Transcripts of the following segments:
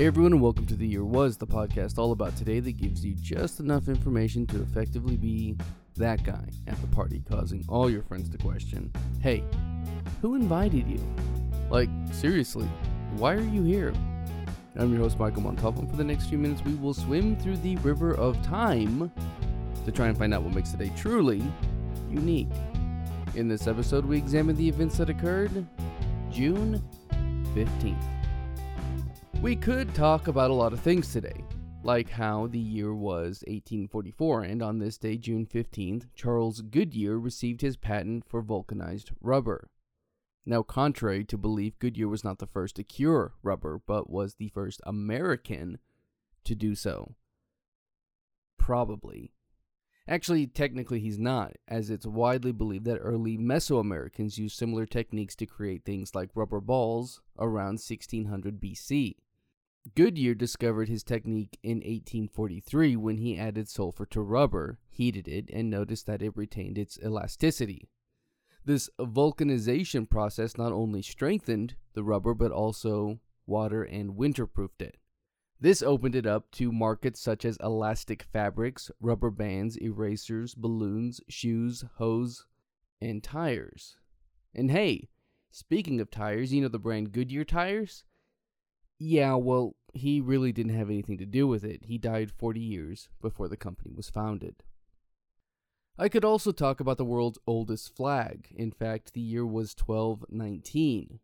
Hey everyone, and welcome to The Year Was, the podcast all about today that gives you just enough information to effectively be that guy at the party, causing all your friends to question Hey, who invited you? Like, seriously, why are you here? I'm your host, Michael Montalvo, and for the next few minutes, we will swim through the river of time to try and find out what makes today truly unique. In this episode, we examine the events that occurred June 15th. We could talk about a lot of things today, like how the year was 1844, and on this day, June 15th, Charles Goodyear received his patent for vulcanized rubber. Now, contrary to belief, Goodyear was not the first to cure rubber, but was the first American to do so. Probably. Actually, technically, he's not, as it's widely believed that early Mesoamericans used similar techniques to create things like rubber balls around 1600 BC. Goodyear discovered his technique in 1843 when he added sulfur to rubber, heated it, and noticed that it retained its elasticity. This vulcanization process not only strengthened the rubber but also water and winterproofed it. This opened it up to markets such as elastic fabrics, rubber bands, erasers, balloons, shoes, hose, and tires. And hey, speaking of tires, you know the brand Goodyear tires? Yeah, well, he really didn't have anything to do with it. He died 40 years before the company was founded. I could also talk about the world's oldest flag. In fact, the year was 1219.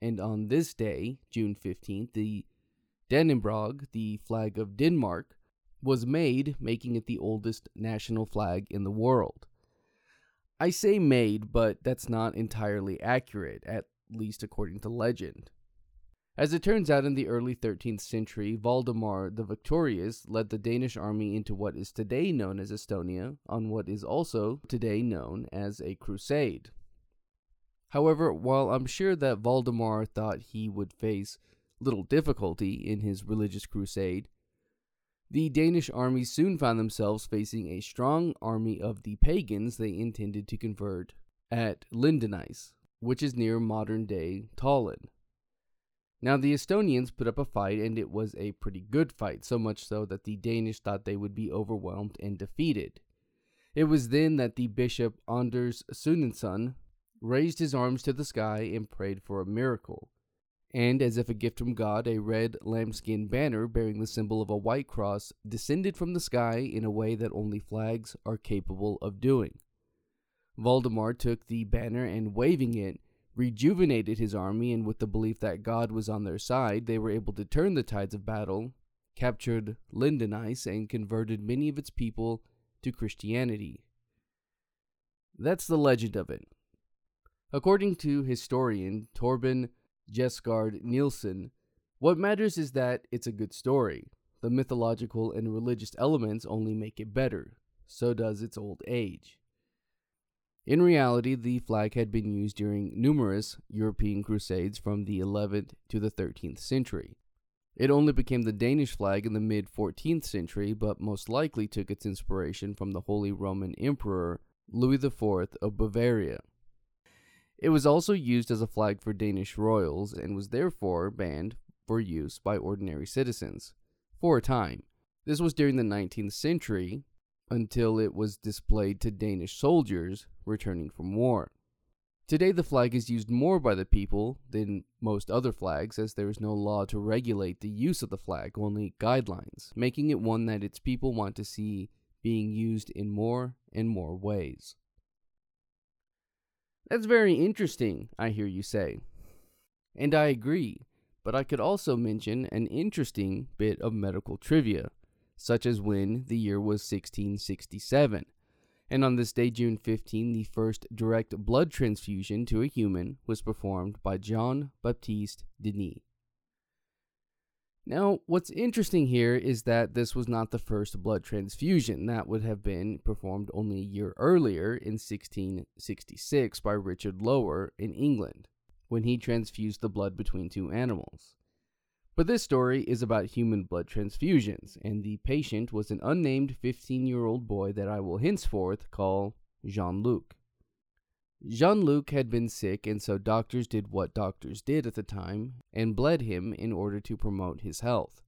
And on this day, June 15th, the Dannebrog, the flag of Denmark, was made, making it the oldest national flag in the world. I say made, but that's not entirely accurate, at least according to legend. As it turns out, in the early 13th century, Valdemar the Victorious led the Danish army into what is today known as Estonia on what is also today known as a crusade. However, while I'm sure that Valdemar thought he would face little difficulty in his religious crusade, the Danish army soon found themselves facing a strong army of the pagans they intended to convert at Lindanise, which is near modern day Tallinn. Now, the Estonians put up a fight, and it was a pretty good fight, so much so that the Danish thought they would be overwhelmed and defeated. It was then that the bishop Anders Sunesen raised his arms to the sky and prayed for a miracle. And, as if a gift from God, a red lambskin banner bearing the symbol of a white cross descended from the sky in a way that only flags are capable of doing. Valdemar took the banner and, waving it, rejuvenated his army, and with the belief that God was on their side, they were able to turn the tides of battle, captured Lindanise, and converted many of its people to Christianity. That's the legend of it. According to historian Torben Kjersgaard Nielsen, what matters is that it's a good story. The mythological and religious elements only make it better. So does its old age. In reality, the flag had been used during numerous European crusades from the 11th to the 13th century. It only became the Danish flag in the mid 14th century, but most likely took its inspiration from the Holy Roman Emperor Louis IV of Bavaria. It was also used as a flag for Danish royals and was therefore banned for use by ordinary citizens for a time. This was during the 19th century until it was displayed to Danish soldiers returning from war. Today, the flag is used more by the people than most other flags, as there is no law to regulate the use of the flag, only guidelines, making it one that its people want to see being used in more and more ways. That's very interesting, I hear you say. And I agree, but I could also mention an interesting bit of medical trivia such as when the year was 1667. And on this day, June 15, the first direct blood transfusion to a human was performed by Jean Baptiste Denis. Now, what's interesting here is that this was not the first blood transfusion. That would have been performed only a year earlier in 1666 by Richard Lower in England, when he transfused the blood between two animals. But this story is about human blood transfusions, and the patient was an unnamed 15 year old boy that I will henceforth call Jean Luc. Jean Luc had been sick, and so doctors did what doctors did at the time and bled him in order to promote his health.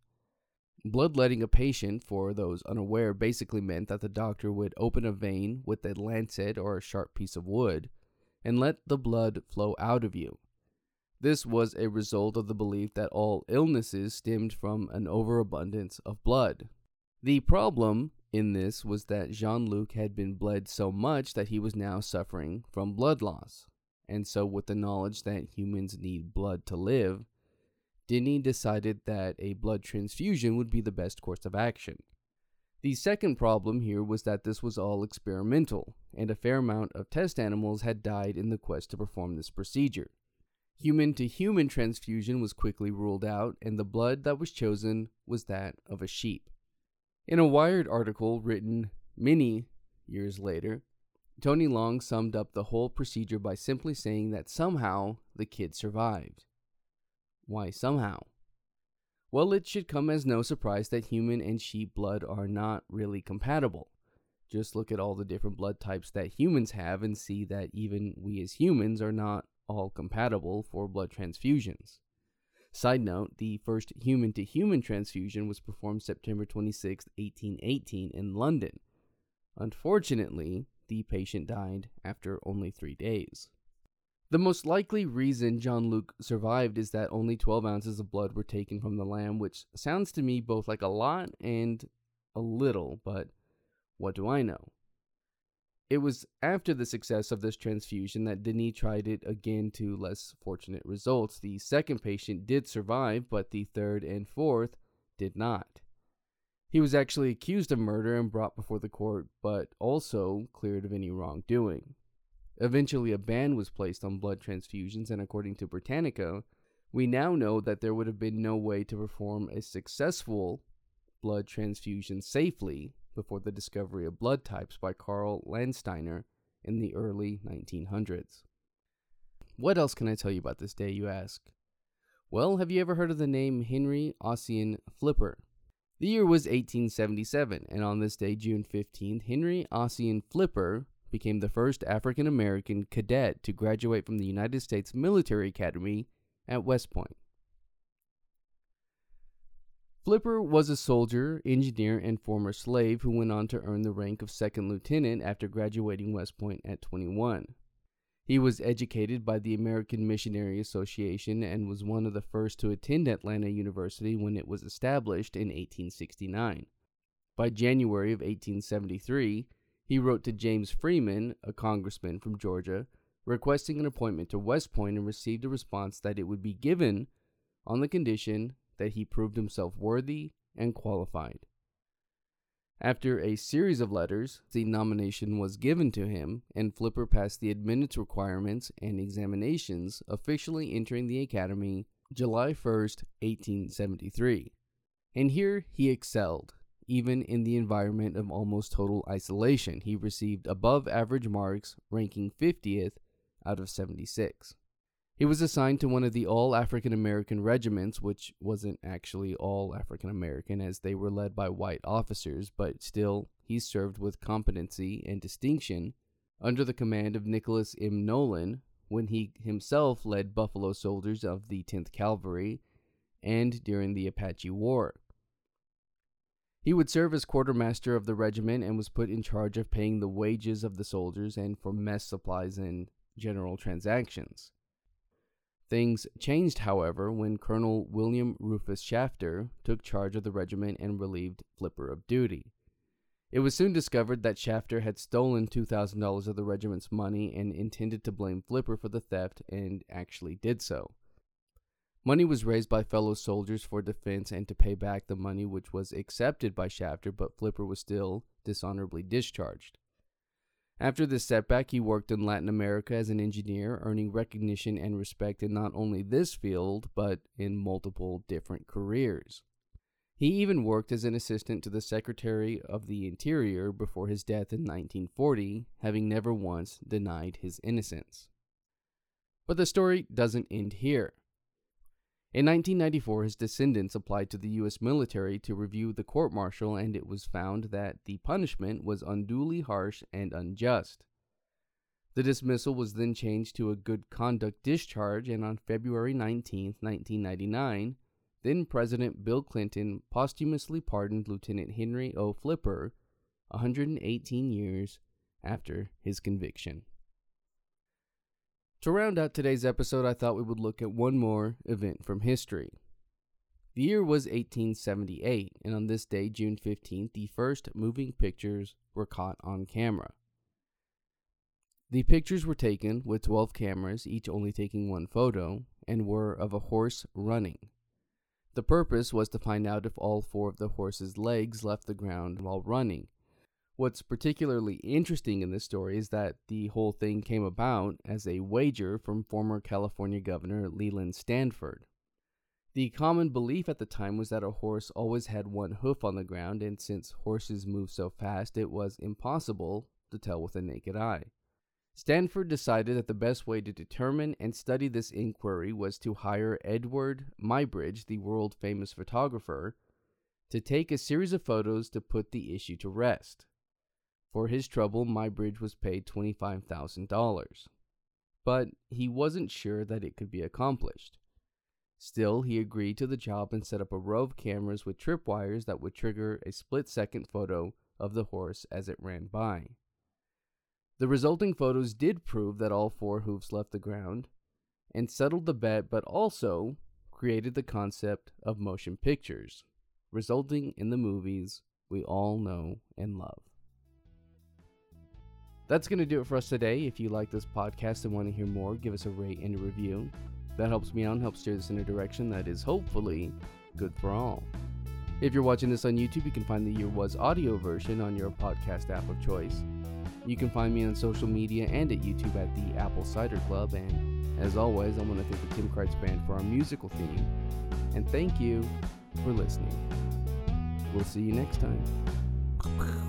Bloodletting a patient, for those unaware, basically meant that the doctor would open a vein with a lancet or a sharp piece of wood and let the blood flow out of you. This was a result of the belief that all illnesses stemmed from an overabundance of blood. The problem in this was that Jean Luc had been bled so much that he was now suffering from blood loss. And so, with the knowledge that humans need blood to live, Denis decided that a blood transfusion would be the best course of action. The second problem here was that this was all experimental, and a fair amount of test animals had died in the quest to perform this procedure. Human to human transfusion was quickly ruled out, and the blood that was chosen was that of a sheep. In a Wired article written many years later, Tony Long summed up the whole procedure by simply saying that somehow the kid survived. Why somehow? Well, it should come as no surprise that human and sheep blood are not really compatible. Just look at all the different blood types that humans have and see that even we as humans are not all compatible for blood transfusions. Side note, the first human to human transfusion was performed September 26, 1818, in London. Unfortunately, the patient died after only three days. The most likely reason Jean Luc survived is that only 12 ounces of blood were taken from the lamb, which sounds to me both like a lot and a little, but what do I know? It was after the success of this transfusion that Denis tried it again to less fortunate results. The second patient did survive, but the third and fourth did not. He was actually accused of murder and brought before the court, but also cleared of any wrongdoing. Eventually, a ban was placed on blood transfusions, and according to Britannica, we now know that there would have been no way to perform a successful blood transfusion safely before the discovery of blood types by Karl Landsteiner in the early 1900s. What else can I tell you about this day, you ask? Well, have you ever heard of the name Henry Ossian Flipper? The year was 1877, and on this day, June 15th, Henry Ossian Flipper became the first African American cadet to graduate from the United States Military Academy at West Point. Flipper was a soldier, engineer, and former slave who went on to earn the rank of second lieutenant after graduating West Point at 21. He was educated by the American Missionary Association and was one of the first to attend Atlanta University when it was established in 1869. By January of 1873, he wrote to James Freeman, a congressman from Georgia, requesting an appointment to West Point and received a response that it would be given on the condition that he proved himself worthy and qualified. After a series of letters, the nomination was given to him, and Flipper passed the admittance requirements and examinations, officially entering the academy July 1st, 1873. And here he excelled, even in the environment of almost total isolation, he received above average marks, ranking 50th out of 76. He was assigned to one of the all African American regiments, which wasn't actually all African American as they were led by white officers, but still, he served with competency and distinction under the command of Nicholas M. Nolan when he himself led Buffalo soldiers of the 10th Cavalry and during the Apache War. He would serve as quartermaster of the regiment and was put in charge of paying the wages of the soldiers and for mess supplies and general transactions. Things changed, however, when Colonel William Rufus Shafter took charge of the regiment and relieved Flipper of duty. It was soon discovered that Shafter had stolen $2,000 of the regiment's money and intended to blame Flipper for the theft and actually did so. Money was raised by fellow soldiers for defense and to pay back the money, which was accepted by Shafter, but Flipper was still dishonorably discharged. After this setback, he worked in Latin America as an engineer, earning recognition and respect in not only this field, but in multiple different careers. He even worked as an assistant to the Secretary of the Interior before his death in 1940, having never once denied his innocence. But the story doesn't end here. In 1994, his descendants applied to the U.S. military to review the court martial, and it was found that the punishment was unduly harsh and unjust. The dismissal was then changed to a good conduct discharge, and on February 19, 1999, then President Bill Clinton posthumously pardoned Lieutenant Henry O. Flipper 118 years after his conviction. To round out today's episode, I thought we would look at one more event from history. The year was 1878, and on this day, June 15th, the first moving pictures were caught on camera. The pictures were taken with 12 cameras, each only taking one photo, and were of a horse running. The purpose was to find out if all four of the horse's legs left the ground while running, What's particularly interesting in this story is that the whole thing came about as a wager from former California Governor Leland Stanford. The common belief at the time was that a horse always had one hoof on the ground, and since horses move so fast, it was impossible to tell with the naked eye. Stanford decided that the best way to determine and study this inquiry was to hire Eadweard Muybridge, the world famous photographer, to take a series of photos to put the issue to rest. For his trouble, Muybridge was paid $25,000. But he wasn't sure that it could be accomplished. Still, he agreed to the job and set up a row of cameras with tripwires that would trigger a split second photo of the horse as it ran by. The resulting photos did prove that all four hoofs left the ground and settled the bet, but also created the concept of motion pictures, resulting in the movies we all know and love. That's going to do it for us today. If you like this podcast and want to hear more, give us a rate and a review. That helps me out and helps steer this in a direction that is hopefully good for all. If you're watching this on YouTube, you can find the Year Was audio version on your podcast app of choice. You can find me on social media and at YouTube at the Apple Cider Club. And as always, I want to thank the Tim Kreitz Band for our musical theme. And thank you for listening. We'll see you next time.